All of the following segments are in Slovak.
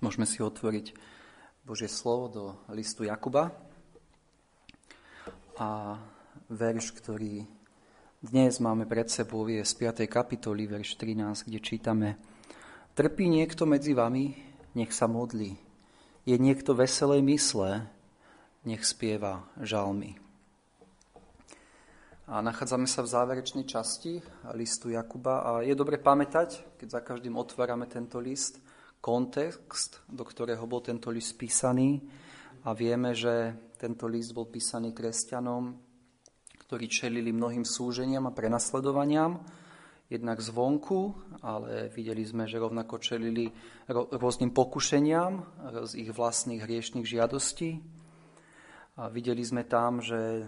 Môžeme si otvoriť Božie slovo do listu Jakuba a verš, ktorý dnes máme pred sebou, je z 5. kapitoly, verš 13, kde čítame Trpí niekto medzi vami, nech sa modlí. Je niekto veselej mysle, nech spieva žalmy. A nachádzame sa v záverečnej časti listu Jakuba a je dobre pamätať, keď za každým otvárame tento list, kontext, do ktorého bol tento list písaný a vieme, že tento list bol písaný kresťanom, ktorí čelili mnohým súženiam a prenasledovaniam, jednak zvonku, ale videli sme, že rovnako čelili rôznym pokušeniam z ich vlastných hriešných žiadostí. A videli sme tam, že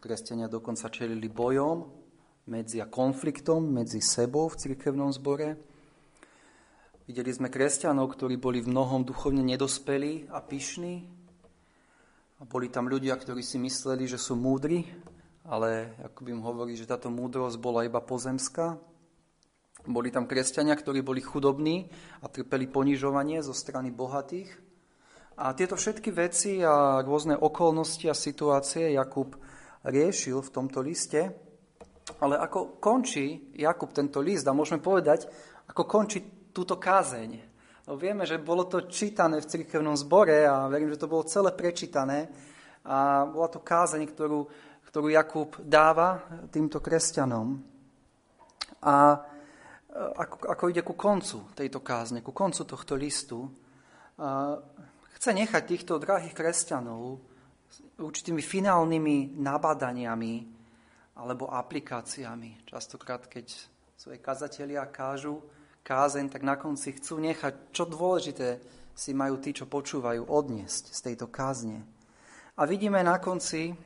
kresťania dokonca čelili bojom medzi a konfliktom medzi sebou v cirkevnom zbore Videli sme kresťanov, ktorí boli v mnohom duchovne nedospelí a pyšní. A boli tam ľudia, ktorí si mysleli, že sú múdri, ale ako by im hovorí, že táto múdrosť bola iba pozemská. Boli tam kresťania, ktorí boli chudobní a trpeli ponižovanie zo strany bohatých. A tieto všetky veci a rôzne okolnosti a situácie Jakub riešil v tomto liste. Ale ako končí Jakub tento list, a môžeme povedať, ako končí túto kázeň. No vieme, že bolo to čítané v cirkevnom zbore a verím, že to bolo celé prečítané. A bola to kázeň, ktorú, ktorú Jakub dáva týmto kresťanom. A e, ako, ako ide ku koncu tejto kázne, ku koncu tohto listu, a chce nechať týchto drahých kresťanov určitými finálnymi nabadaniami alebo aplikáciami. Častokrát, keď svoje kazatelia kážu, kázeň, tak na konci chcú nechať, čo dôležité si majú tí, čo počúvajú, odniesť z tejto kázne. A vidíme na konci,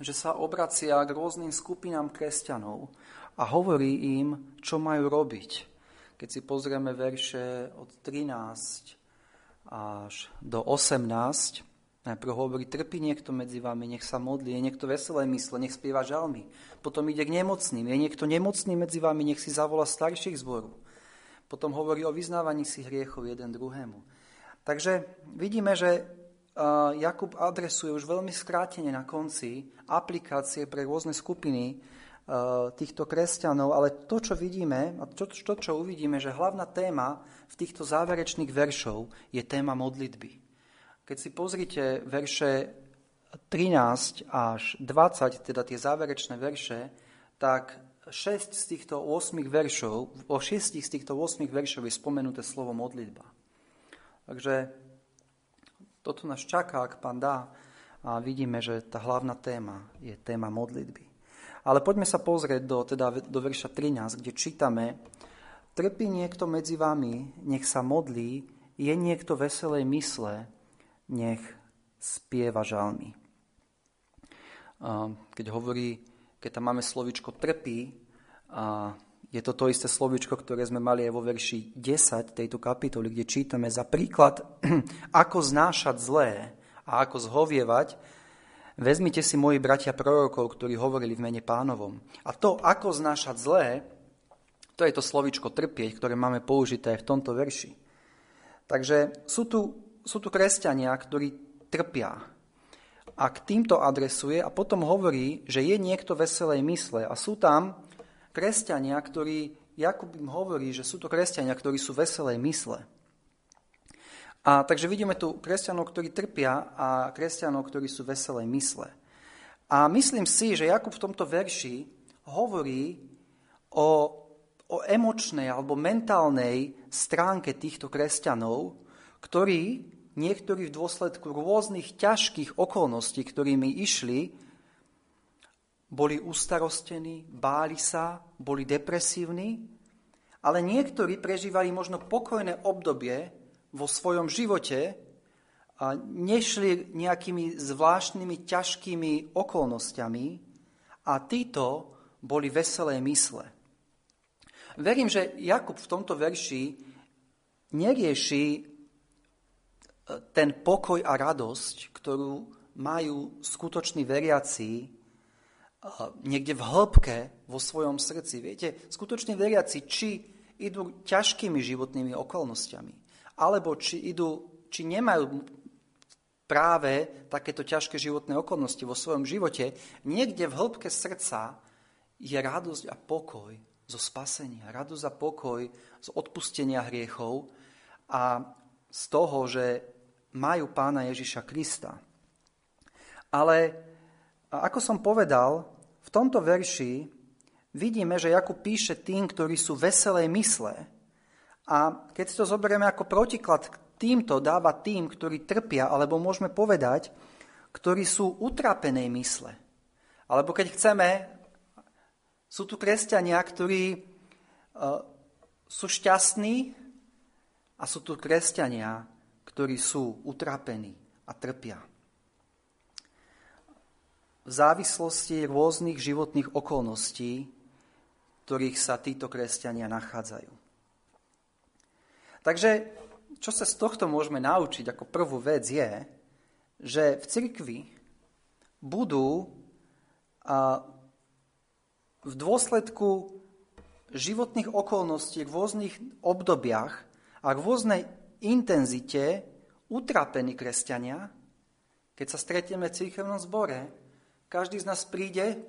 že sa obracia k rôznym skupinám kresťanov a hovorí im, čo majú robiť. Keď si pozrieme verše od 13 až do 18, Najprv hovorí, trpí niekto medzi vami, nech sa modlí, je niekto veselé mysle, nech spieva žalmy. Potom ide k nemocným, je niekto nemocný medzi vami, nech si zavola starších zboru. Potom hovorí o vyznávaní si hriechov jeden druhému. Takže vidíme, že Jakub adresuje už veľmi skrátene na konci aplikácie pre rôzne skupiny týchto kresťanov, ale to, čo vidíme, a to, to, čo uvidíme, že hlavná téma v týchto záverečných veršov je téma modlitby. Keď si pozrite verše 13 až 20, teda tie záverečné verše, tak 6 z týchto 8 veršov, o 6 z týchto 8 veršov je spomenuté slovo modlitba. Takže toto nás čaká, ak pán dá, a vidíme, že tá hlavná téma je téma modlitby. Ale poďme sa pozrieť do, teda do verša 13, kde čítame Trpí niekto medzi vami, nech sa modlí, je niekto veselej mysle, nech spieva žalmy. Keď hovorí keď tam máme slovičko trpí, a je to to isté slovičko, ktoré sme mali aj vo verši 10 tejto kapitoly, kde čítame za príklad, ako znášať zlé a ako zhovievať, vezmite si moji bratia prorokov, ktorí hovorili v mene pánovom. A to, ako znášať zlé, to je to slovičko trpieť, ktoré máme použité aj v tomto verši. Takže sú tu, sú tu kresťania, ktorí trpia, a k týmto adresuje a potom hovorí, že je niekto veselej mysle. A sú tam kresťania, ktorí, Jakub im hovorí, že sú to kresťania, ktorí sú veselej mysle. A takže vidíme tu kresťanov, ktorí trpia a kresťanov, ktorí sú veselej mysle. A myslím si, že Jakub v tomto verši hovorí o, o emočnej alebo mentálnej stránke týchto kresťanov, ktorí niektorí v dôsledku rôznych ťažkých okolností, ktorými išli, boli ustarostení, báli sa, boli depresívni, ale niektorí prežívali možno pokojné obdobie vo svojom živote a nešli nejakými zvláštnymi ťažkými okolnostiami a títo boli veselé mysle. Verím, že Jakub v tomto verši nerieši ten pokoj a radosť, ktorú majú skutoční veriaci niekde v hĺbke vo svojom srdci. Viete, skutoční veriaci, či idú ťažkými životnými okolnostiami, alebo či, idú, či nemajú práve takéto ťažké životné okolnosti vo svojom živote, niekde v hĺbke srdca je radosť a pokoj zo spasenia, radosť a pokoj z odpustenia hriechov a z toho, že majú pána Ježiša Krista. Ale ako som povedal, v tomto verši vidíme, že Jakub píše tým, ktorí sú veselej mysle. A keď si to zoberieme ako protiklad týmto, dáva tým, ktorí trpia, alebo môžeme povedať, ktorí sú utrapenej mysle. Alebo keď chceme, sú tu kresťania, ktorí uh, sú šťastní a sú tu kresťania, ktorí sú utrapení a trpia. V závislosti rôznych životných okolností, ktorých sa títo kresťania nachádzajú. Takže, čo sa z tohto môžeme naučiť ako prvú vec je, že v cirkvi budú a, v dôsledku životných okolností, v rôznych obdobiach a v rôznej intenzite utrapení kresťania, keď sa stretieme v církevnom zbore, každý z nás príde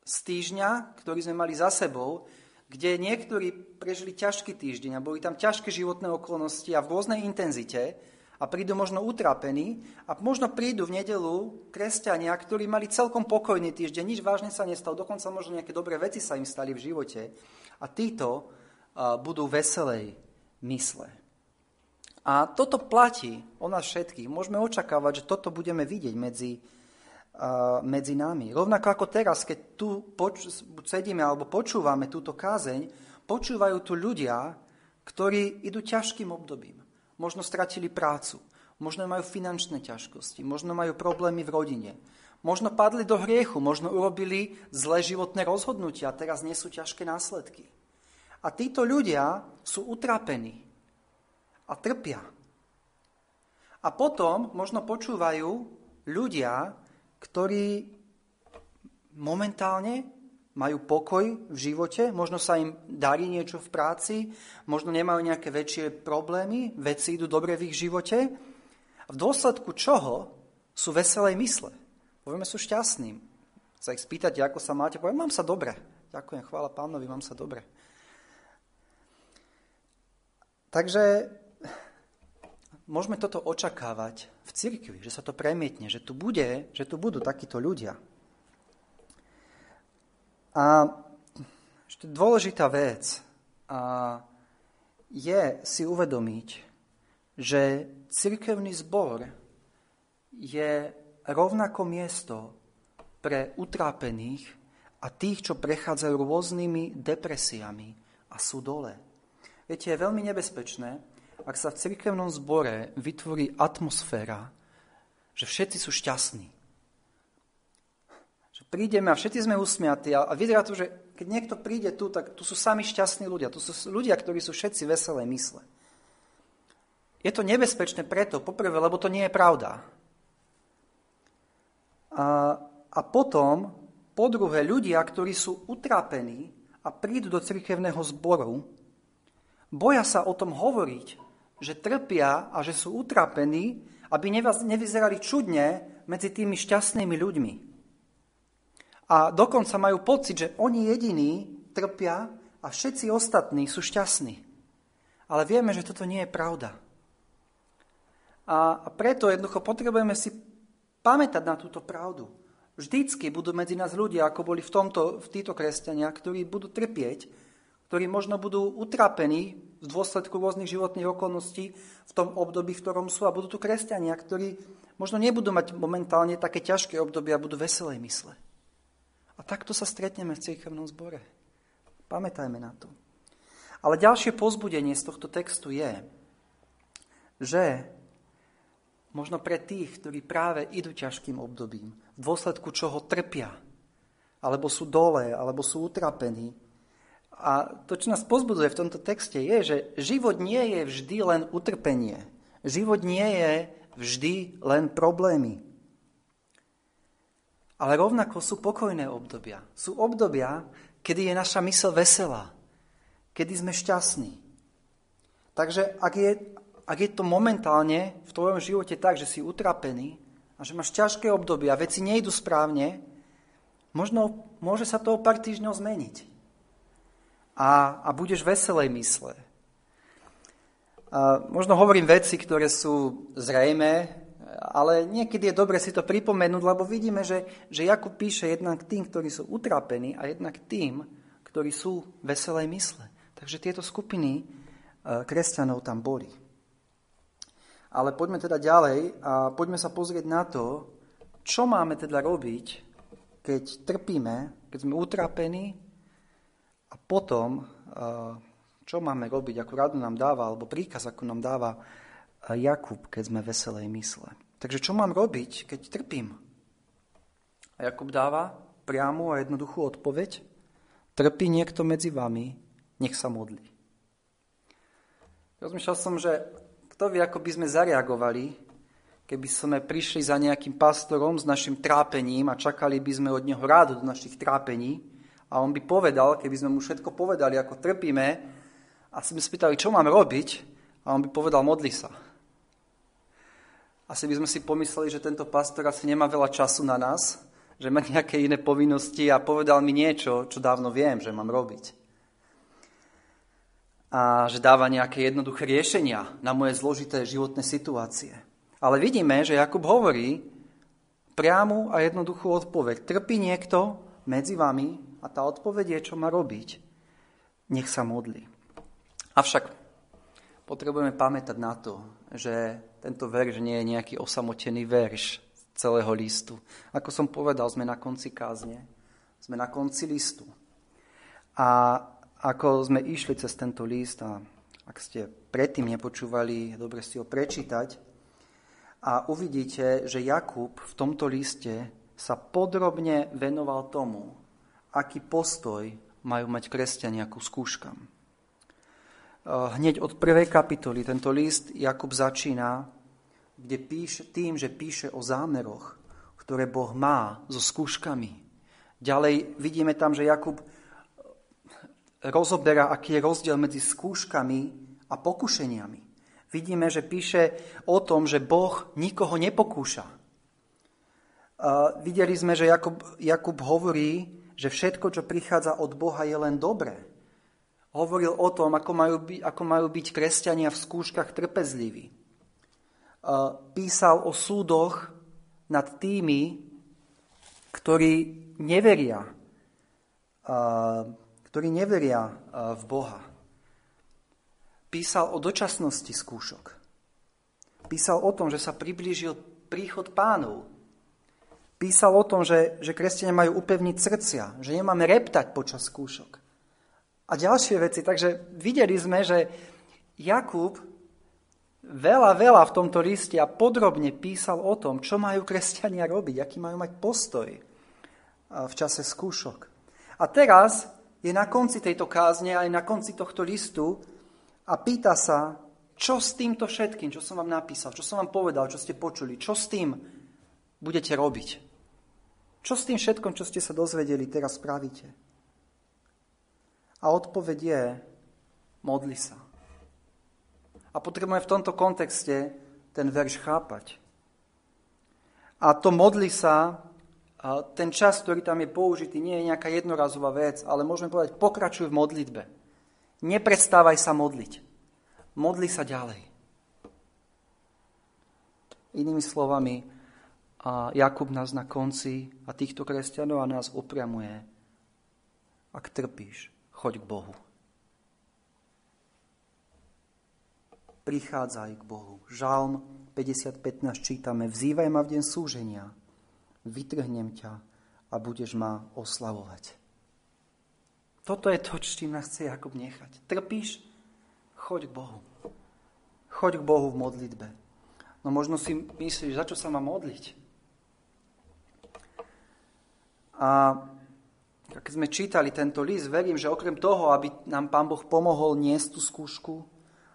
z týždňa, ktorý sme mali za sebou, kde niektorí prežili ťažký týždeň a boli tam ťažké životné okolnosti a v rôznej intenzite a prídu možno utrapení a možno prídu v nedelu kresťania, ktorí mali celkom pokojný týždeň, nič vážne sa nestalo, dokonca možno nejaké dobré veci sa im stali v živote a títo budú veselej mysle. A toto platí o nás všetkých. Môžeme očakávať, že toto budeme vidieť medzi, uh, medzi nami. Rovnako ako teraz, keď tu poč- sedíme alebo počúvame túto kázeň, počúvajú tu ľudia, ktorí idú ťažkým obdobím. Možno stratili prácu, možno majú finančné ťažkosti, možno majú problémy v rodine, možno padli do hriechu, možno urobili zlé životné rozhodnutia teraz nie sú ťažké následky. A títo ľudia sú utrapení a trpia. A potom možno počúvajú ľudia, ktorí momentálne majú pokoj v živote, možno sa im darí niečo v práci, možno nemajú nejaké väčšie problémy, veci idú dobre v ich živote. V dôsledku čoho sú veselé mysle. Povieme, sú šťastní. Sa ich spýtate, ako sa máte, poviem, mám sa dobre. Ďakujem, chvála pánovi, mám sa dobre. Takže môžeme toto očakávať v cirkvi, že sa to premietne, že tu, bude, že tu budú takíto ľudia. A ešte dôležitá vec a je si uvedomiť, že cirkevný zbor je rovnako miesto pre utrápených a tých, čo prechádzajú rôznymi depresiami a sú dole. Viete, je veľmi nebezpečné, ak sa v cirkevnom zbore vytvorí atmosféra, že všetci sú šťastní. Že prídeme a všetci sme usmiatí a, a vyzerá to, že keď niekto príde tu, tak tu sú sami šťastní ľudia. Tu sú ľudia, ktorí sú všetci veselé mysle. Je to nebezpečné preto, poprvé, lebo to nie je pravda. A, a potom, po druhé, ľudia, ktorí sú utrápení a prídu do cirkevného zboru, boja sa o tom hovoriť, že trpia a že sú utrapení, aby nevyzerali čudne medzi tými šťastnými ľuďmi. A dokonca majú pocit, že oni jediní trpia a všetci ostatní sú šťastní. Ale vieme, že toto nie je pravda. A preto jednoducho potrebujeme si pamätať na túto pravdu. Vždycky budú medzi nás ľudia, ako boli v, tomto, v týchto kresťania, ktorí budú trpieť, ktorí možno budú utrapení v dôsledku rôznych životných okolností v tom období, v ktorom sú. A budú tu kresťania, ktorí možno nebudú mať momentálne také ťažké obdobie a budú veselé mysle. A takto sa stretneme v cirkevnom zbore. Pamätajme na to. Ale ďalšie pozbudenie z tohto textu je, že možno pre tých, ktorí práve idú ťažkým obdobím, v dôsledku čoho trpia, alebo sú dole, alebo sú utrapení, a to, čo nás pozbudzuje v tomto texte, je, že život nie je vždy len utrpenie. Život nie je vždy len problémy. Ale rovnako sú pokojné obdobia. Sú obdobia, kedy je naša mysl veselá, kedy sme šťastní. Takže ak je ak je to momentálne v tvojom živote tak, že si utrapený a že máš ťažké obdobie a veci nejdu správne, možno môže sa to o pár týždňov zmeniť. A, a budeš veselej mysle. A možno hovorím veci, ktoré sú zrejme, ale niekedy je dobre si to pripomenúť, lebo vidíme, že, že Jakub píše jednak tým, ktorí sú utrapení a jednak tým, ktorí sú veselej mysle. Takže tieto skupiny e, kresťanov tam boli. Ale poďme teda ďalej a poďme sa pozrieť na to, čo máme teda robiť, keď trpíme, keď sme utrapení a potom, e, čo máme robiť, ako radu nám dáva, alebo príkaz, ako nám dáva e, Jakub, keď sme veselej mysle. Takže čo mám robiť, keď trpím? A Jakub dáva priamu a jednoduchú odpoveď. Trpí niekto medzi vami, nech sa modlí. Rozmýšľal som, že kto vie, ako by sme zareagovali, keby sme prišli za nejakým pastorom s našim trápením a čakali by sme od neho rádu do našich trápení a on by povedal, keby sme mu všetko povedali, ako trpíme a sme spýtali, čo mám robiť a on by povedal, modli sa. Asi by sme si pomysleli, že tento pastor asi nemá veľa času na nás, že má nejaké iné povinnosti a povedal mi niečo, čo dávno viem, že mám robiť. A že dáva nejaké jednoduché riešenia na moje zložité životné situácie. Ale vidíme, že Jakub hovorí priamu a jednoduchú odpoveď. Trpí niekto medzi vami a tá odpoveď je, čo má robiť. Nech sa modli. Avšak potrebujeme pamätať na to, že tento verš nie je nejaký osamotený verš celého listu. Ako som povedal, sme na konci kázne, sme na konci listu. A ako sme išli cez tento list, a ak ste predtým nepočúvali, dobre si ho prečítať, a uvidíte, že Jakub v tomto liste sa podrobne venoval tomu, aký postoj majú mať kresťania ku skúškam. Hneď od prvej kapitoly tento list Jakub začína kde píše, tým, že píše o zámeroch, ktoré Boh má so skúškami. Ďalej vidíme tam, že Jakub rozoberá, aký je rozdiel medzi skúškami a pokušeniami. Vidíme, že píše o tom, že Boh nikoho nepokúša. A videli sme, že Jakub, Jakub hovorí, že všetko, čo prichádza od Boha, je len dobré. Hovoril o tom, ako majú, byť, ako majú byť kresťania v skúškach trpezliví písal o súdoch nad tými, ktorí neveria, ktorí neveria v Boha. Písal o dočasnosti skúšok. Písal o tom, že sa priblížil príchod pánov. Písal o tom, že, že kresťania majú upevniť srdcia, že nemáme reptať počas skúšok. A ďalšie veci. Takže videli sme, že Jakub veľa, veľa v tomto liste a podrobne písal o tom, čo majú kresťania robiť, aký majú mať postoj v čase skúšok. A teraz je na konci tejto kázne aj na konci tohto listu a pýta sa, čo s týmto všetkým, čo som vám napísal, čo som vám povedal, čo ste počuli, čo s tým budete robiť. Čo s tým všetkom, čo ste sa dozvedeli, teraz spravíte? A odpoveď je, modli sa. A potrebujeme v tomto kontexte ten verš chápať. A to modli sa, ten čas, ktorý tam je použitý, nie je nejaká jednorazová vec, ale môžeme povedať, pokračuj v modlitbe. Neprestávaj sa modliť. Modli sa ďalej. Inými slovami, a Jakub nás na konci a týchto kresťanov a nás upriamuje. Ak trpíš, choď k Bohu. prichádzaj k Bohu. Žalm 50.15 čítame, vzývaj ma v deň súženia, vytrhnem ťa a budeš ma oslavovať. Toto je to, čím nás chce Jakub nechať. Trpíš? Choď k Bohu. Choď k Bohu v modlitbe. No možno si myslíš, za čo sa mám modliť? A keď sme čítali tento list, verím, že okrem toho, aby nám Pán Boh pomohol niesť tú skúšku,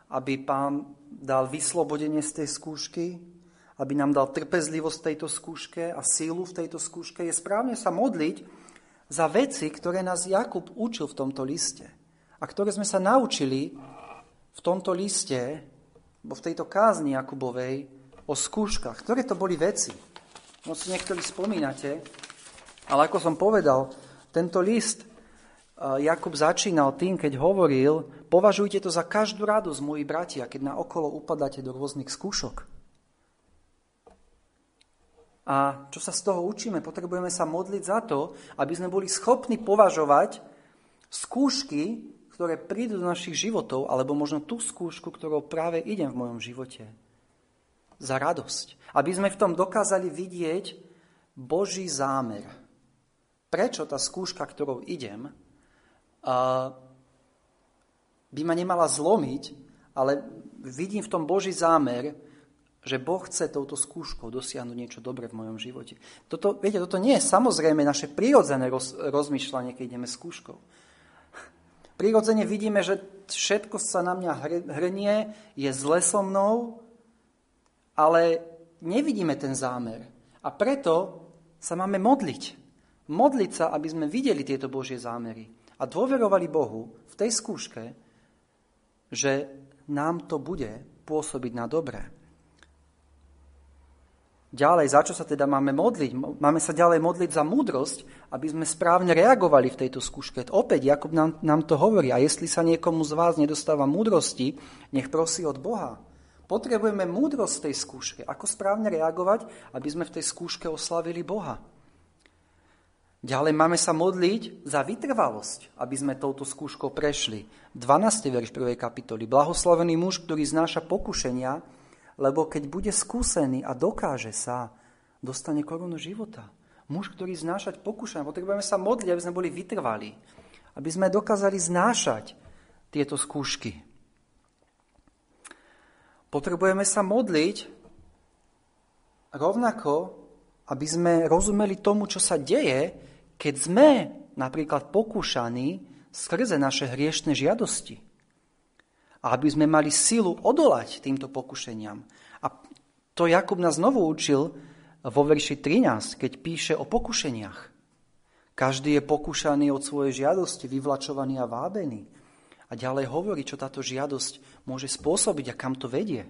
aby pán dal vyslobodenie z tej skúšky, aby nám dal trpezlivosť v tejto skúške a sílu v tejto skúške, je správne sa modliť za veci, ktoré nás Jakub učil v tomto liste a ktoré sme sa naučili v tomto liste bo v tejto kázni Jakubovej o skúškach. Ktoré to boli veci? No si niektorí spomínate, ale ako som povedal, tento list Jakub začínal tým, keď hovoril, považujte to za každú radosť, moji bratia, keď na okolo upadáte do rôznych skúšok. A čo sa z toho učíme? Potrebujeme sa modliť za to, aby sme boli schopní považovať skúšky, ktoré prídu do našich životov, alebo možno tú skúšku, ktorou práve idem v mojom živote, za radosť. Aby sme v tom dokázali vidieť Boží zámer. Prečo tá skúška, ktorou idem, by ma nemala zlomiť, ale vidím v tom Boží zámer, že Boh chce touto skúškou dosiahnuť niečo dobré v mojom živote. Toto, viete, toto nie je samozrejme naše prírodzené roz, rozmýšľanie, keď ideme skúškou. Prirodzene vidíme, že všetko sa na mňa hrnie, je zle so mnou, ale nevidíme ten zámer. A preto sa máme modliť. Modliť sa, aby sme videli tieto Božie zámery a dôverovali Bohu v tej skúške, že nám to bude pôsobiť na dobré. Ďalej, za čo sa teda máme modliť? Máme sa ďalej modliť za múdrosť, aby sme správne reagovali v tejto skúške. Opäť, Jakub nám, nám to hovorí. A jestli sa niekomu z vás nedostáva múdrosti, nech prosí od Boha. Potrebujeme múdrosť v tej skúške. Ako správne reagovať, aby sme v tej skúške oslavili Boha. Ďalej máme sa modliť za vytrvalosť, aby sme touto skúškou prešli. 12. verš 1. kapitoly. Blahoslavený muž, ktorý znáša pokušenia, lebo keď bude skúsený a dokáže sa, dostane korunu života. Muž, ktorý znášať pokušenia. Potrebujeme sa modliť, aby sme boli vytrvali. Aby sme dokázali znášať tieto skúšky. Potrebujeme sa modliť rovnako, aby sme rozumeli tomu, čo sa deje, keď sme napríklad pokúšaní skrze naše hriešne žiadosti. Aby sme mali silu odolať týmto pokušeniam. A to Jakub nás znovu učil vo verši 13, keď píše o pokušeniach. Každý je pokúšaný od svojej žiadosti, vyvlačovaný a vábený. A ďalej hovorí, čo táto žiadosť môže spôsobiť a kam to vedie.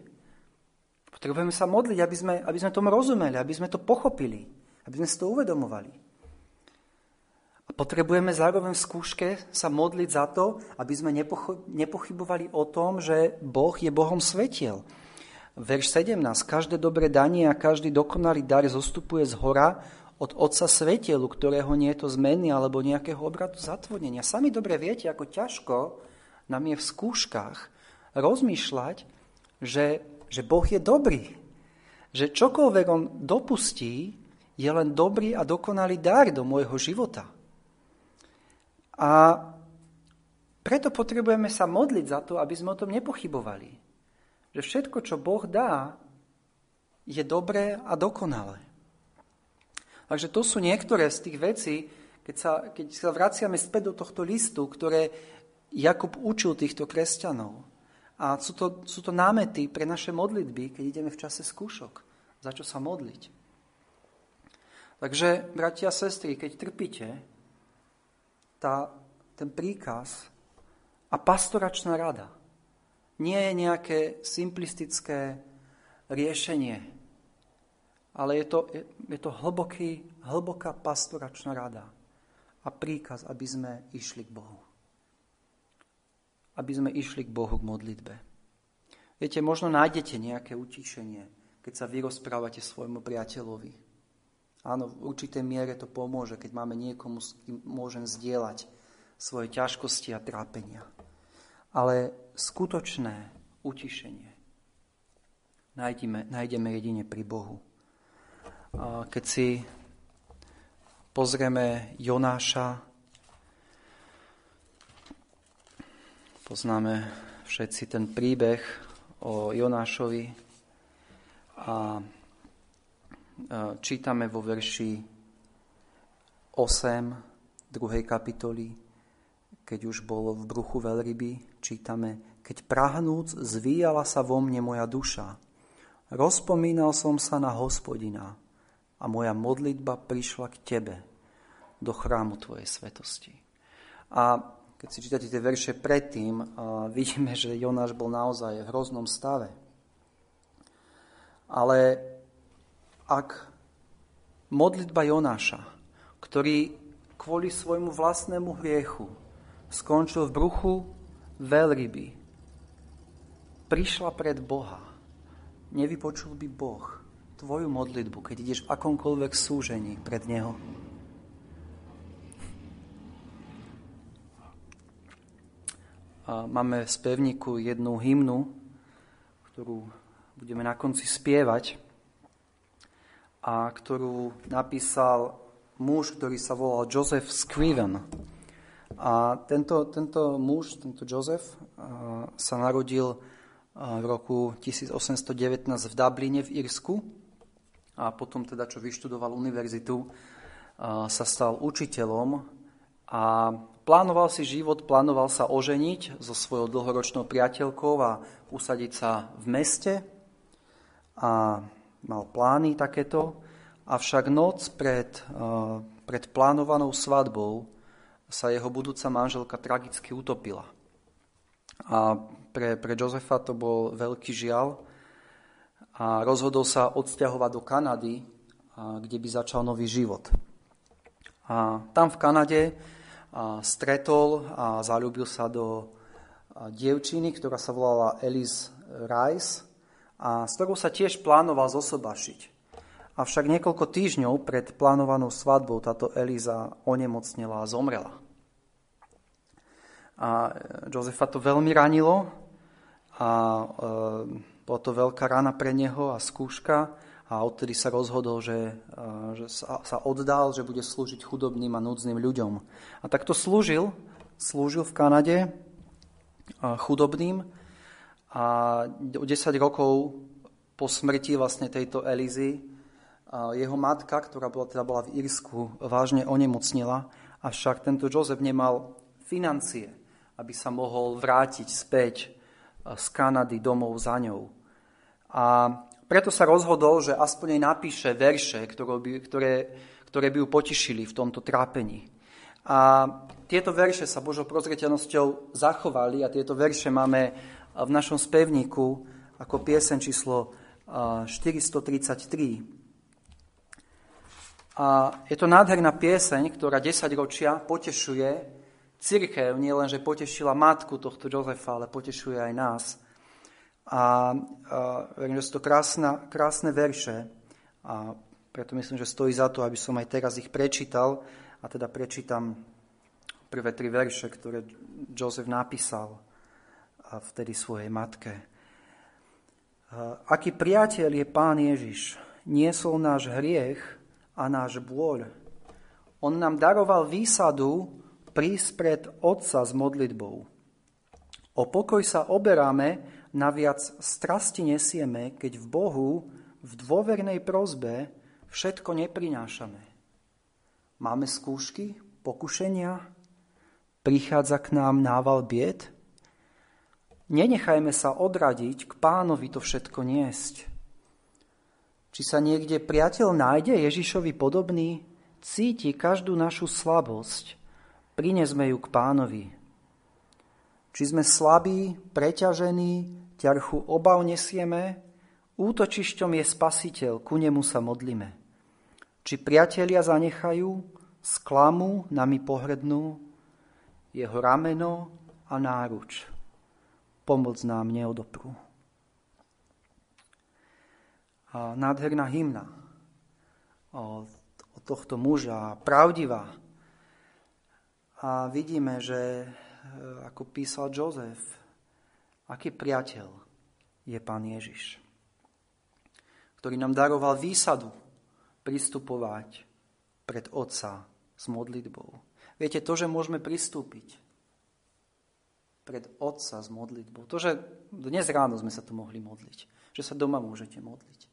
Potrebujeme sa modliť, aby sme, aby sme tomu rozumeli, aby sme to pochopili, aby sme si to uvedomovali. A potrebujeme zároveň v skúške sa modliť za to, aby sme nepochybovali o tom, že Boh je Bohom svetiel. Verš 17. Každé dobré danie a každý dokonalý dar zostupuje z hora od Otca svetielu, ktorého nie je to zmeny alebo nejakého obratu zatvornenia. Sami dobre viete, ako ťažko nám je v skúškach rozmýšľať, že, že Boh je dobrý. Že čokoľvek On dopustí, je len dobrý a dokonalý dar do môjho života. A preto potrebujeme sa modliť za to, aby sme o tom nepochybovali. Že všetko, čo Boh dá, je dobré a dokonalé. Takže to sú niektoré z tých vecí, keď sa, keď sa vraciame späť do tohto listu, ktoré Jakub učil týchto kresťanov. A sú to, sú to námety pre naše modlitby, keď ideme v čase skúšok. Za čo sa modliť. Takže, bratia a sestry, keď trpíte, tá, ten príkaz a pastoračná rada nie je nejaké simplistické riešenie, ale je to, je, je to hlboký, hlboká pastoračná rada a príkaz, aby sme išli k Bohu. Aby sme išli k Bohu k modlitbe. Viete, možno nájdete nejaké utíšenie, keď sa vy rozprávate svojmu priateľovi Áno, v určitej miere to pomôže, keď máme niekomu, s kým môžem zdieľať svoje ťažkosti a trápenia. Ale skutočné utišenie nájdeme, nájdeme jedine pri Bohu. Keď si pozrieme Jonáša, poznáme všetci ten príbeh o Jonášovi a čítame vo verši 8 druhej kapitoly, keď už bol v bruchu veľryby, čítame, keď prahnúc zvíjala sa vo mne moja duša, rozpomínal som sa na hospodina a moja modlitba prišla k tebe do chrámu tvojej svetosti. A keď si čítate tie verše predtým, vidíme, že Jonáš bol naozaj v hroznom stave. Ale ak modlitba Jonáša, ktorý kvôli svojmu vlastnému hriechu skončil v bruchu veľryby, prišla pred Boha, nevypočul by Boh tvoju modlitbu, keď ideš v akomkoľvek súžení pred Neho. Máme v spevníku jednu hymnu, ktorú budeme na konci spievať a ktorú napísal muž, ktorý sa volal Joseph Scriven. A tento, tento muž, tento Joseph, sa narodil v roku 1819 v Dubline v Írsku a potom teda, čo vyštudoval univerzitu, sa stal učiteľom a plánoval si život, plánoval sa oženiť so svojou dlhoročnou priateľkou a usadiť sa v meste a mal plány takéto, avšak noc pred, uh, pred plánovanou svadbou sa jeho budúca manželka tragicky utopila. A pre, pre Josefa to bol veľký žial a rozhodol sa odsťahovať do Kanady, kde by začal nový život. A tam v Kanade stretol a zalúbil sa do dievčiny, ktorá sa volala Elise Rice a s ktorou sa tiež plánoval zosobašiť. Avšak niekoľko týždňov pred plánovanou svadbou táto Eliza onemocnila a zomrela. A Josefa to veľmi ranilo a e, bola to veľká rana pre neho a skúška a odtedy sa rozhodol, že, e, že sa, sa oddal, že bude slúžiť chudobným a núdznym ľuďom. A takto slúžil, slúžil v Kanade chudobným a 10 rokov po smrti vlastne tejto Elizy jeho matka, ktorá bola, teda bola v Írsku, vážne onemocnila, avšak tento Jozef nemal financie, aby sa mohol vrátiť späť z Kanady domov za ňou. A preto sa rozhodol, že aspoň jej napíše verše, ktoré by, ktoré, ktoré by ju potišili v tomto trápení. A tieto verše sa Božou prozreteľnosťou zachovali a tieto verše máme v našom spevníku ako piesen číslo 433. A je to nádherná pieseň, ktorá 10 ročia potešuje církev, nie len, že potešila matku tohto Jozefa, ale potešuje aj nás. A, a verím, že sú to krásna, krásne verše a preto myslím, že stojí za to, aby som aj teraz ich prečítal a teda prečítam prvé tri verše, ktoré Jozef napísal vtedy svojej matke. Aký priateľ je Pán Ježiš, niesol náš hriech a náš bôľ. On nám daroval výsadu prísť pred Otca s modlitbou. O pokoj sa oberáme, naviac strasti nesieme, keď v Bohu v dôvernej prozbe všetko neprinášame. Máme skúšky, pokušenia, prichádza k nám nával bied? Nenechajme sa odradiť k pánovi to všetko niesť. Či sa niekde priateľ nájde Ježišovi podobný, cíti každú našu slabosť, prinesme ju k pánovi. Či sme slabí, preťažení, ťarchu obav nesieme, útočišťom je spasiteľ, ku nemu sa modlíme. Či priatelia zanechajú, sklamu, nami pohrednú, jeho rameno a náruč. Pomoc nám neodoprú. A nádherná hymna od, tohto muža, pravdivá. A vidíme, že e, ako písal Jozef, aký priateľ je pán Ježiš, ktorý nám daroval výsadu pristupovať pred Otca s modlitbou. Viete, to, že môžeme pristúpiť pred Otca s modlitbou, to, že dnes ráno sme sa tu mohli modliť, že sa doma môžete modliť,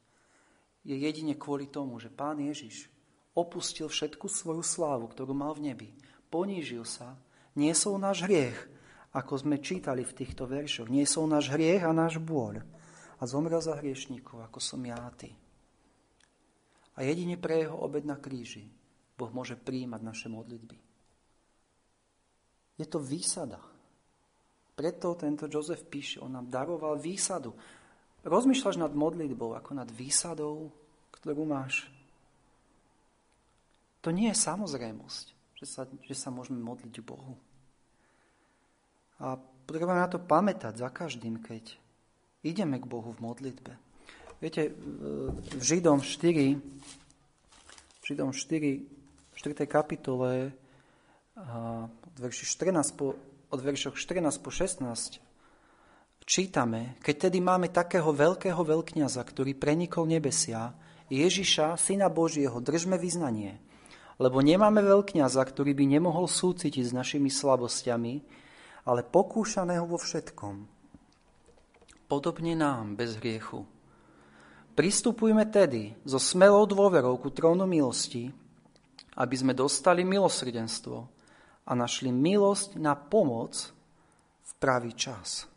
je jedine kvôli tomu, že Pán Ježiš opustil všetku svoju slávu, ktorú mal v nebi, ponížil sa, niesol náš hriech, ako sme čítali v týchto veršoch, niesol náš hriech a náš bôľ a zomrel za hriešníkov, ako som ja a ty. A jedine pre jeho obed na kríži Boh môže príjmať naše modlitby. Je to výsada. Preto tento Jozef píše, on nám daroval výsadu. rozmýšľaš nad modlitbou ako nad výsadou, ktorú máš, to nie je samozrejmosť, že sa, že sa môžeme modliť Bohu. A potrebujeme na to pamätať za každým, keď ideme k Bohu v modlitbe. Viete, v Židom 4, v Židom 4, 4. kapitole od, verši 14 po, od veršoch 14 po 16 čítame, keď tedy máme takého veľkého veľkňaza, ktorý prenikol nebesia, Ježiša, Syna Božieho, držme vyznanie – lebo nemáme veľkňaza, ktorý by nemohol súcitiť s našimi slabosťami, ale pokúšaného vo všetkom. Podobne nám, bez hriechu. Pristupujme tedy so smelou dôverou ku trónu milosti, aby sme dostali milosrdenstvo a našli milosť na pomoc v pravý čas.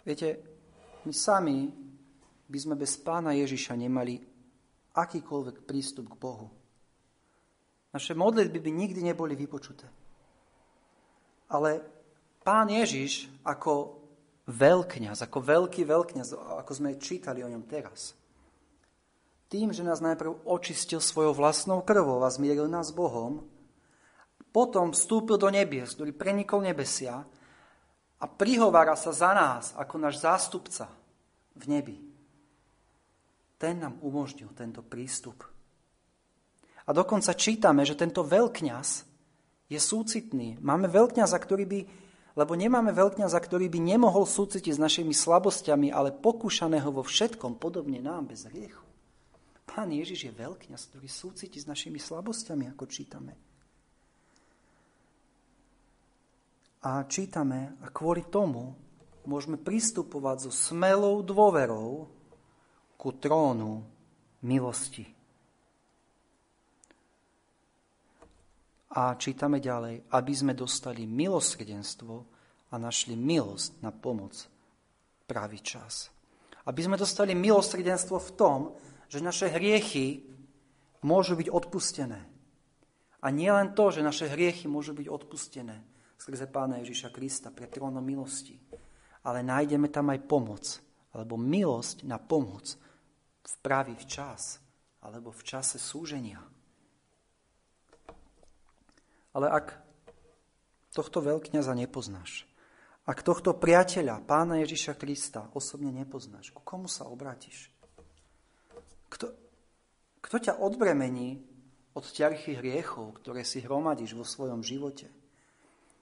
Viete, my sami by sme bez pána Ježiša nemali akýkoľvek prístup k Bohu. Naše modlitby by nikdy neboli vypočuté. Ale pán Ježiš ako veľkňaz, ako veľký veľkňaz, ako sme čítali o ňom teraz, tým, že nás najprv očistil svojou vlastnou krvou a zmieril nás s Bohom, potom vstúpil do nebies, ktorý prenikol nebesia a prihovára sa za nás ako náš zástupca v nebi ten nám umožnil tento prístup. A dokonca čítame, že tento veľkňaz je súcitný. Máme veľkňaza, ktorý by, lebo nemáme veľkňaza, ktorý by nemohol súcitiť s našimi slabosťami, ale pokúšaného vo všetkom, podobne nám, bez hriechu. Pán Ježiš je veľkňaz, ktorý súciti s našimi slabosťami, ako čítame. A čítame, a kvôli tomu môžeme pristupovať so smelou dôverou ku trónu milosti. A čítame ďalej, aby sme dostali milosrdenstvo a našli milosť na pomoc pravý čas. Aby sme dostali milosrdenstvo v tom, že naše hriechy môžu byť odpustené. A nie len to, že naše hriechy môžu byť odpustené skrze Pána Ježiša Krista pre trónom milosti, ale nájdeme tam aj pomoc, alebo milosť na pomoc v pravý čas alebo v čase súženia. Ale ak tohto veľkňaza nepoznáš, ak tohto priateľa, pána Ježiša Krista, osobne nepoznáš, ku komu sa obrátiš? Kto, kto ťa odbremení od ťarchých hriechov, ktoré si hromadíš vo svojom živote?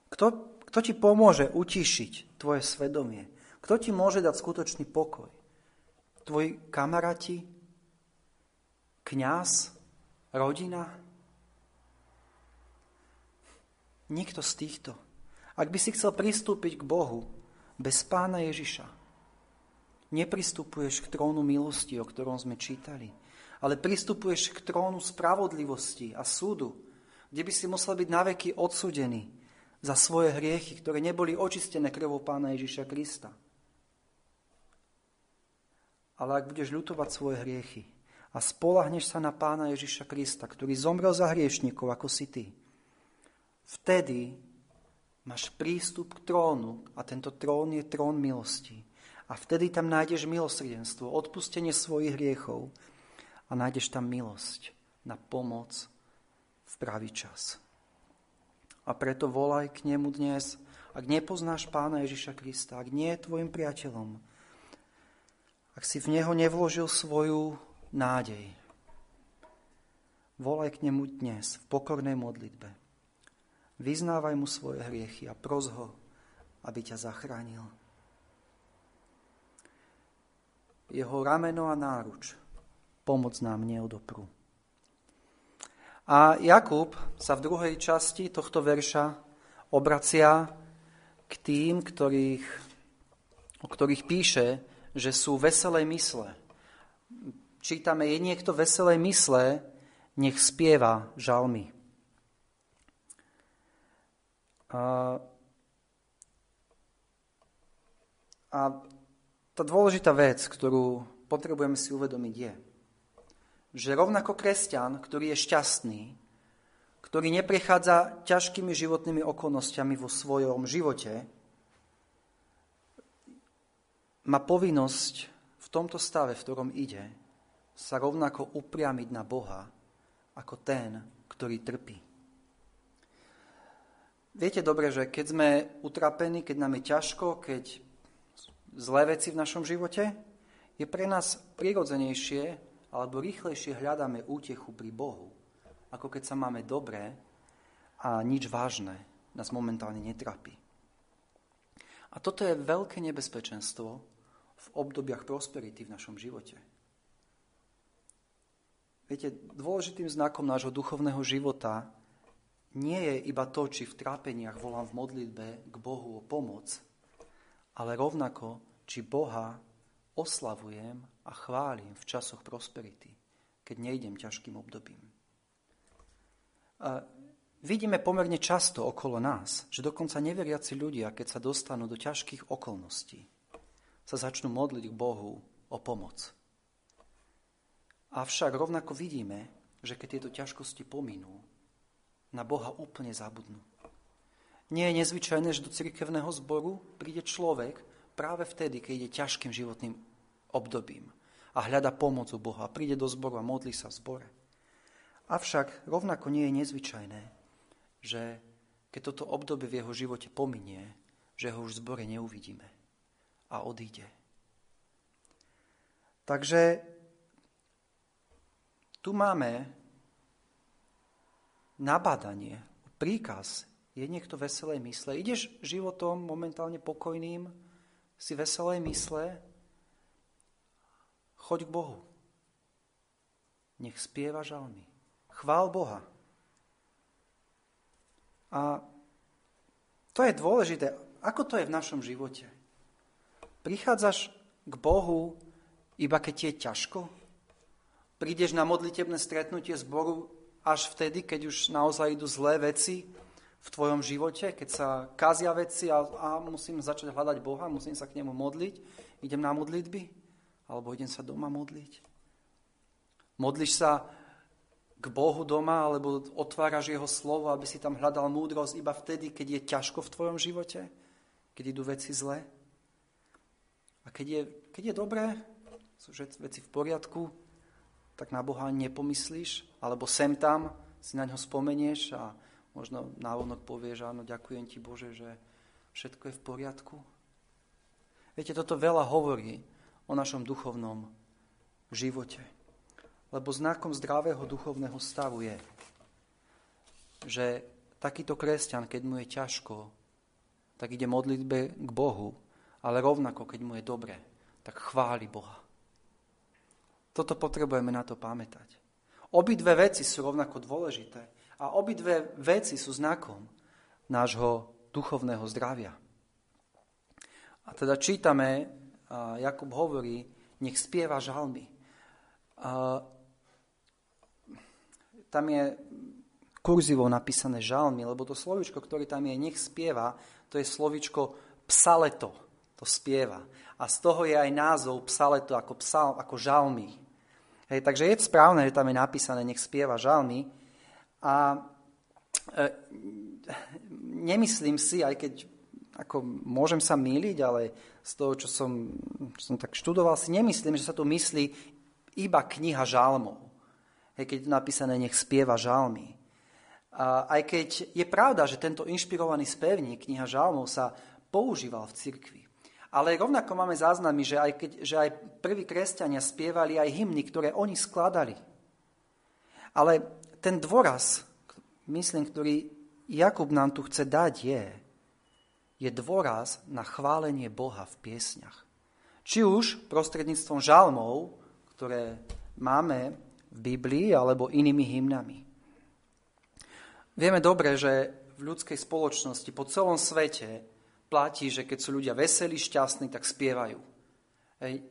Kto, kto ti pomôže utišiť tvoje svedomie? Kto ti môže dať skutočný pokoj? tvoji kamaráti, kňaz, rodina? Nikto z týchto. Ak by si chcel pristúpiť k Bohu bez pána Ježiša, nepristupuješ k trónu milosti, o ktorom sme čítali, ale pristupuješ k trónu spravodlivosti a súdu, kde by si musel byť naveky odsudený za svoje hriechy, ktoré neboli očistené krvou pána Ježiša Krista. Ale ak budeš ľutovať svoje hriechy a spolahneš sa na pána Ježiša Krista, ktorý zomrel za hriešnikov, ako si ty, vtedy máš prístup k trónu a tento trón je trón milosti. A vtedy tam nájdeš milosrdenstvo, odpustenie svojich hriechov a nájdeš tam milosť na pomoc v pravý čas. A preto volaj k nemu dnes, ak nepoznáš pána Ježiša Krista, ak nie je tvojim priateľom, ak si v Neho nevložil svoju nádej. Volaj k Nemu dnes v pokornej modlitbe. Vyznávaj Mu svoje hriechy a pros Ho, aby ťa zachránil. Jeho rameno a náruč pomoc nám neodoprú. A Jakub sa v druhej časti tohto verša obracia k tým, ktorých, o ktorých píše, že sú veselé mysle. Čítame, je niekto veselé mysle, nech spieva žalmy. A, a tá dôležitá vec, ktorú potrebujeme si uvedomiť je, že rovnako kresťan, ktorý je šťastný, ktorý neprechádza ťažkými životnými okolnostiami vo svojom živote, má povinnosť v tomto stave, v ktorom ide, sa rovnako upriamiť na Boha ako ten, ktorý trpí. Viete dobre, že keď sme utrapení, keď nám je ťažko, keď zlé veci v našom živote, je pre nás prirodzenejšie alebo rýchlejšie hľadáme útechu pri Bohu, ako keď sa máme dobré a nič vážne nás momentálne netrapí. A toto je veľké nebezpečenstvo v obdobiach prosperity v našom živote. Viete, dôležitým znakom nášho duchovného života nie je iba to, či v trápeniach volám v modlitbe k Bohu o pomoc, ale rovnako, či Boha oslavujem a chválim v časoch prosperity, keď nejdem ťažkým obdobím. A vidíme pomerne často okolo nás, že dokonca neveriaci ľudia, keď sa dostanú do ťažkých okolností, sa začnú modliť k Bohu o pomoc. Avšak rovnako vidíme, že keď tieto ťažkosti pominú, na Boha úplne zabudnú. Nie je nezvyčajné, že do cirkevného zboru príde človek práve vtedy, keď ide ťažkým životným obdobím a hľada pomoc u Boha. Príde do zboru a modlí sa v zbore. Avšak rovnako nie je nezvyčajné, že keď toto obdobie v jeho živote pominie, že ho už v zbore neuvidíme a odíde. Takže tu máme nabádanie, príkaz. Je niekto veselej mysle? Ideš životom momentálne pokojným, si veselej mysle, choď k Bohu. Nech spieva žalmy. Chvál Boha. A to je dôležité. Ako to je v našom živote? Prichádzaš k Bohu iba keď je ťažko? prídeš na modlitebné stretnutie zboru až vtedy, keď už naozaj idú zlé veci v tvojom živote, keď sa kazia veci a, a musím začať hľadať Boha, musím sa k nemu modliť, idem na modlitby, alebo idem sa doma modliť. Modliš sa k Bohu doma, alebo otváraš jeho slovo, aby si tam hľadal múdrosť iba vtedy, keď je ťažko v tvojom živote, keď idú veci zlé. A keď je, keď je dobré, sú veci v poriadku, tak na Boha nepomyslíš, alebo sem tam si na ňo spomenieš a možno návonok povieš, áno, ďakujem ti Bože, že všetko je v poriadku. Viete, toto veľa hovorí o našom duchovnom živote. Lebo znakom zdravého duchovného stavu je, že takýto kresťan, keď mu je ťažko, tak ide modlitbe k Bohu, ale rovnako, keď mu je dobre, tak chváli Boha. Toto potrebujeme na to pamätať. Obidve veci sú rovnako dôležité a obidve veci sú znakom nášho duchovného zdravia. A teda čítame, Jakub hovorí, nech spieva žalmy. Tam je kurzivou napísané žalmy, lebo to slovičko, ktoré tam je, nech spieva, to je slovičko psaleto, to spieva. A z toho je aj názov psaleto ako, psal, ako žalmy. Hej, takže je správne, že tam je napísané, nech spieva žalmy. A e, nemyslím si, aj keď ako môžem sa míliť, ale z toho, čo som, čo som tak študoval, si nemyslím, že sa tu myslí iba kniha žalmov. Hej, keď je napísané, nech spieva žalmy. A aj keď je pravda, že tento inšpirovaný spevník, kniha žalmov, sa používal v cirkvi. Ale rovnako máme záznamy, že aj, keď, že aj prví kresťania spievali aj hymny, ktoré oni skladali. Ale ten dôraz, myslím, ktorý Jakub nám tu chce dať, je, je dôraz na chválenie Boha v piesňach. Či už prostredníctvom žalmov, ktoré máme v Biblii, alebo inými hymnami. Vieme dobre, že v ľudskej spoločnosti po celom svete platí, že keď sú ľudia veselí, šťastní, tak spievajú. Hej.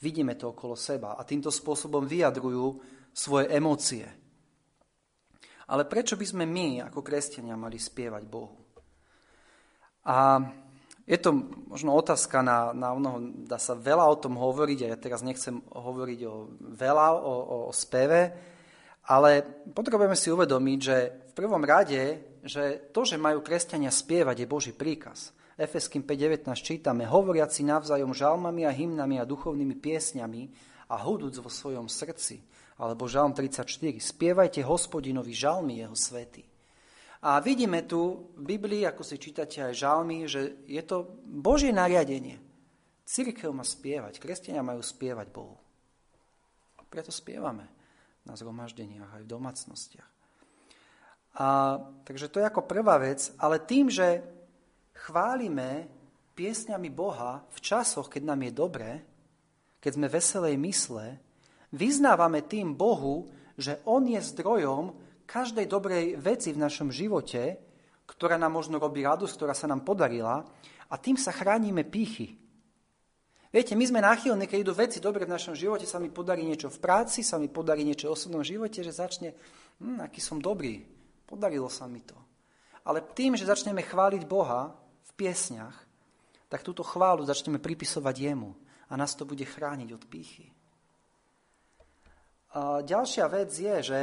Vidíme to okolo seba a týmto spôsobom vyjadrujú svoje emócie. Ale prečo by sme my, ako kresťania, mali spievať Bohu? A je to možno otázka na, na ono, dá sa veľa o tom hovoriť a ja teraz nechcem hovoriť o veľa o, o, o speve, ale potrebujeme si uvedomiť, že v prvom rade že to, že majú kresťania spievať, je Boží príkaz. Efeským 5.19 čítame, hovoriaci navzájom žalmami a hymnami a duchovnými piesňami a hudúc vo svojom srdci. Alebo žalm 34, spievajte hospodinovi žalmy jeho svety. A vidíme tu v Biblii, ako si čítate aj žalmy, že je to Božie nariadenie. Církev má spievať, kresťania majú spievať Bohu. Preto spievame na zhromaždeniach aj v domácnostiach. A, takže to je ako prvá vec, ale tým, že chválime piesňami Boha v časoch, keď nám je dobre, keď sme veselej mysle, vyznávame tým Bohu, že On je zdrojom každej dobrej veci v našom živote, ktorá nám možno robí radosť, ktorá sa nám podarila a tým sa chránime pýchy. Viete, my sme náchylní, keď idú veci dobre v našom živote, sa mi podarí niečo v práci, sa mi podarí niečo v osobnom živote, že začne, hm, aký som dobrý, podarilo sa mi to. Ale tým, že začneme chváliť Boha, piesňach, tak túto chválu začneme pripisovať jemu a nás to bude chrániť od pýchy. A ďalšia vec je, že,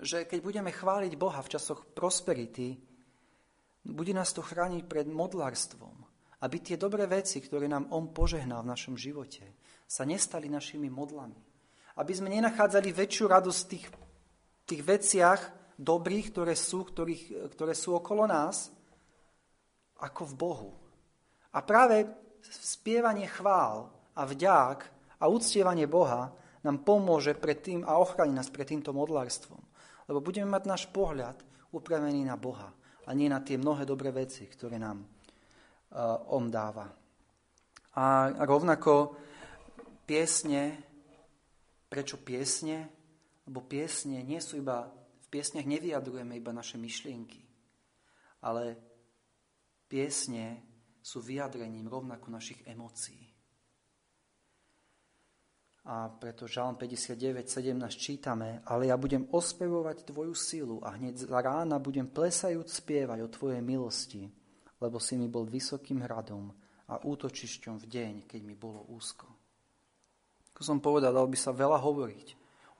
že keď budeme chváliť Boha v časoch prosperity, bude nás to chrániť pred modlárstvom, aby tie dobré veci, ktoré nám On požehnal v našom živote, sa nestali našimi modlami. Aby sme nenachádzali väčšiu radosť v tých, tých veciach dobrých, ktoré sú, ktorých, ktoré sú okolo nás, ako v Bohu. A práve spievanie chvál a vďák a uctievanie Boha nám pomôže pred tým a ochrani nás pred týmto modlárstvom. Lebo budeme mať náš pohľad upravený na Boha a nie na tie mnohé dobré veci, ktoré nám uh, On dáva. A rovnako piesne, prečo piesne? Lebo piesne nie sú iba, v piesniach nevyjadrujeme iba naše myšlienky, ale Piesne sú vyjadrením rovnako našich emócií. A preto Žalm 59, 17 čítame, ale ja budem ospevovať Tvoju silu a hneď za rána budem plesajúc spievať o Tvojej milosti, lebo si mi bol vysokým hradom a útočišťom v deň, keď mi bolo úzko. Ako som povedal, dal by sa veľa hovoriť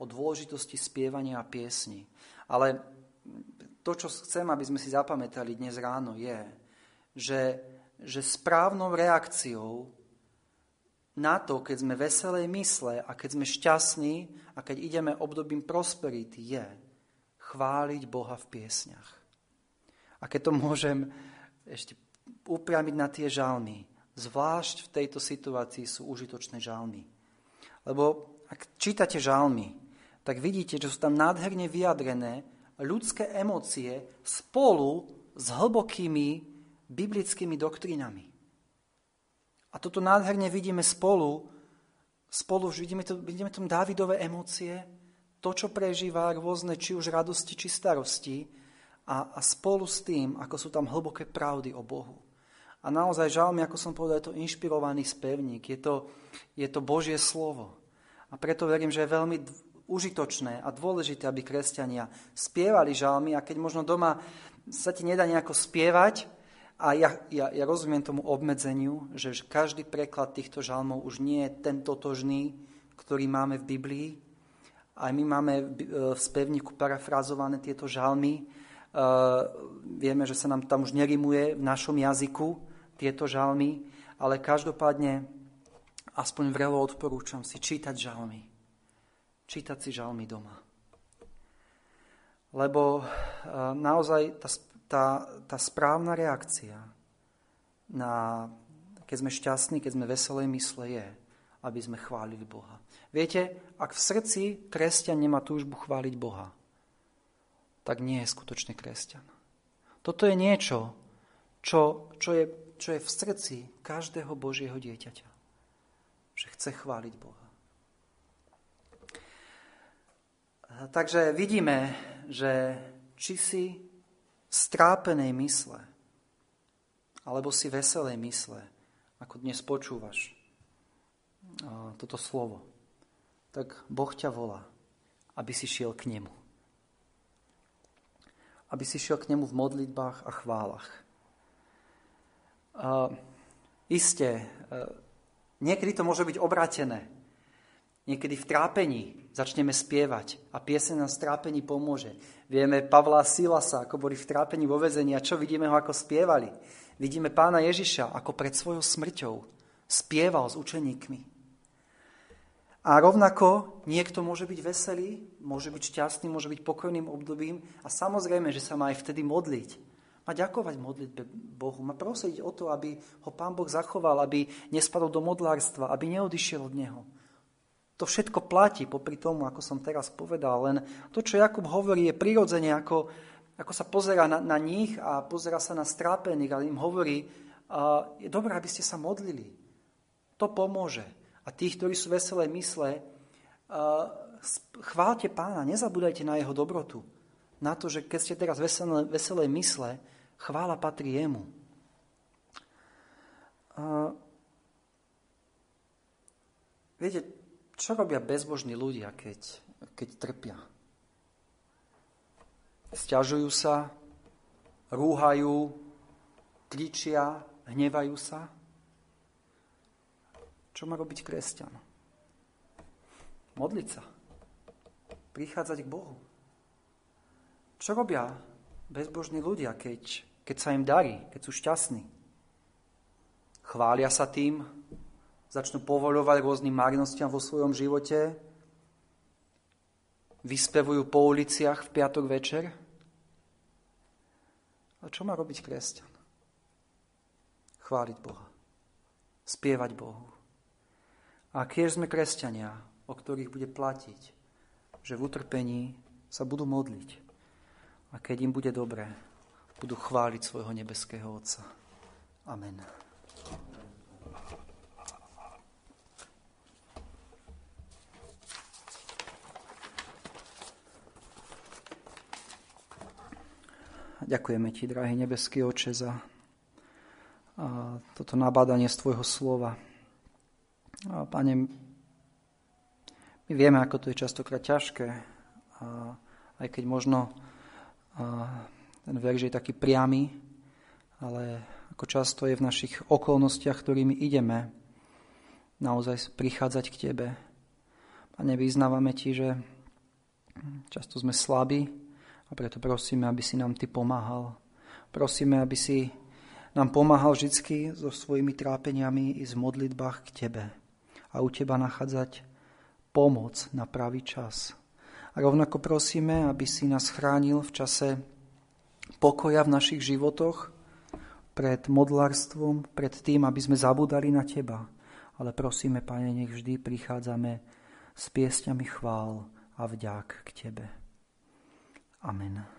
o dôležitosti spievania a piesni. Ale to, čo chcem, aby sme si zapamätali dnes ráno, je, že, že správnou reakciou na to, keď sme veselej mysle a keď sme šťastní a keď ideme obdobím prosperity, je chváliť Boha v piesňach. A keď to môžem ešte upriamiť na tie žalmy, zvlášť v tejto situácii sú užitočné žalmy. Lebo ak čítate žalmy, tak vidíte, že sú tam nádherne vyjadrené ľudské emócie spolu s hlbokými biblickými doktrínami. A toto nádherne vidíme spolu, spolu vidíme, to, vidíme tam Dávidové emócie, to, čo prežíva rôzne, či už radosti, či starosti, a, a spolu s tým, ako sú tam hlboké pravdy o Bohu. A naozaj žalmi, ako som povedal, je to inšpirovaný spevník, je to, je to Božie slovo. A preto verím, že je veľmi užitočné a dôležité, aby kresťania spievali žalmy a keď možno doma sa ti nedá nejako spievať, a ja, ja, ja rozumiem tomu obmedzeniu, že každý preklad týchto žalmov už nie je ten totožný, ktorý máme v Biblii. Aj my máme v spevníku parafrazované tieto žalmy. Vieme, že sa nám tam už nerimuje v našom jazyku tieto žalmy, ale každopádne aspoň vrelo odporúčam si čítať žalmy. Čítať si žalmy doma. Lebo naozaj tá tá, tá správna reakcia na, keď sme šťastní, keď sme veselej mysle, je, aby sme chválili Boha. Viete, ak v srdci kresťan nemá túžbu chváliť Boha, tak nie je skutočný kresťan. Toto je niečo, čo, čo, je, čo je v srdci každého Božieho dieťaťa. Že chce chváliť Boha. Takže vidíme, že či si strápenej mysle, alebo si veselej mysle, ako dnes počúvaš toto slovo, tak Boh ťa volá, aby si šiel k nemu. Aby si šiel k nemu v modlitbách a chválach. Uh, isté, uh, niekedy to môže byť obratené. Niekedy v trápení začneme spievať a piesen nám v trápení pomôže. Vieme Pavla Silasa, ako boli v trápení vo vezení a čo vidíme ho, ako spievali. Vidíme pána Ježiša, ako pred svojou smrťou spieval s učeníkmi. A rovnako niekto môže byť veselý, môže byť šťastný, môže byť pokojným obdobím a samozrejme, že sa má aj vtedy modliť. Má ďakovať modlitbe Bohu, má prosiť o to, aby ho Pán Boh zachoval, aby nespadol do modlárstva, aby neodišiel od Neho. To všetko platí popri tomu, ako som teraz povedal, len to, čo Jakub hovorí, je prirodzene, ako, ako sa pozera na, na nich a pozera sa na strápených a im hovorí, uh, je dobré, aby ste sa modlili. To pomôže a tých, ktorí sú veselé mysle, chválte pána, nezabúdajte na jeho dobrotu. Na to, že keď ste teraz veselé, veselé mysle, chvála patrí jemu. Viete, čo robia bezbožní ľudia, keď, keď trpia? Sťažujú sa, rúhajú, kričia, hnevajú sa? Čo má robiť kresťan? Modliť sa. Prichádzať k Bohu. Čo robia bezbožní ľudia, keď, keď sa im darí, keď sú šťastní? Chvália sa tým, začnú povoľovať rôznym marnostiam vo svojom živote, vyspevujú po uliciach v piatok večer. A čo má robiť kresťan? Chváliť Boha. Spievať Bohu. A keď sme kresťania, o ktorých bude platiť, že v utrpení sa budú modliť. A keď im bude dobré, budú chváliť svojho nebeského Otca. Amen. Ďakujeme Ti, drahý nebeský Oče, za toto nabádanie z Tvojho slova. A Pane, my vieme, ako to je častokrát ťažké, a aj keď možno a ten verž je taký priamy, ale ako často je v našich okolnostiach, ktorými ideme, naozaj prichádzať k Tebe. Pane, vyznávame Ti, že často sme slabí preto prosíme, aby si nám Ty pomáhal. Prosíme, aby si nám pomáhal vždy so svojimi trápeniami i z modlitbách k Tebe a u Teba nachádzať pomoc na pravý čas. A rovnako prosíme, aby si nás chránil v čase pokoja v našich životoch pred modlárstvom, pred tým, aby sme zabudali na Teba. Ale prosíme, Pane, nech vždy prichádzame s piesťami chvál a vďak k Tebe. Amen.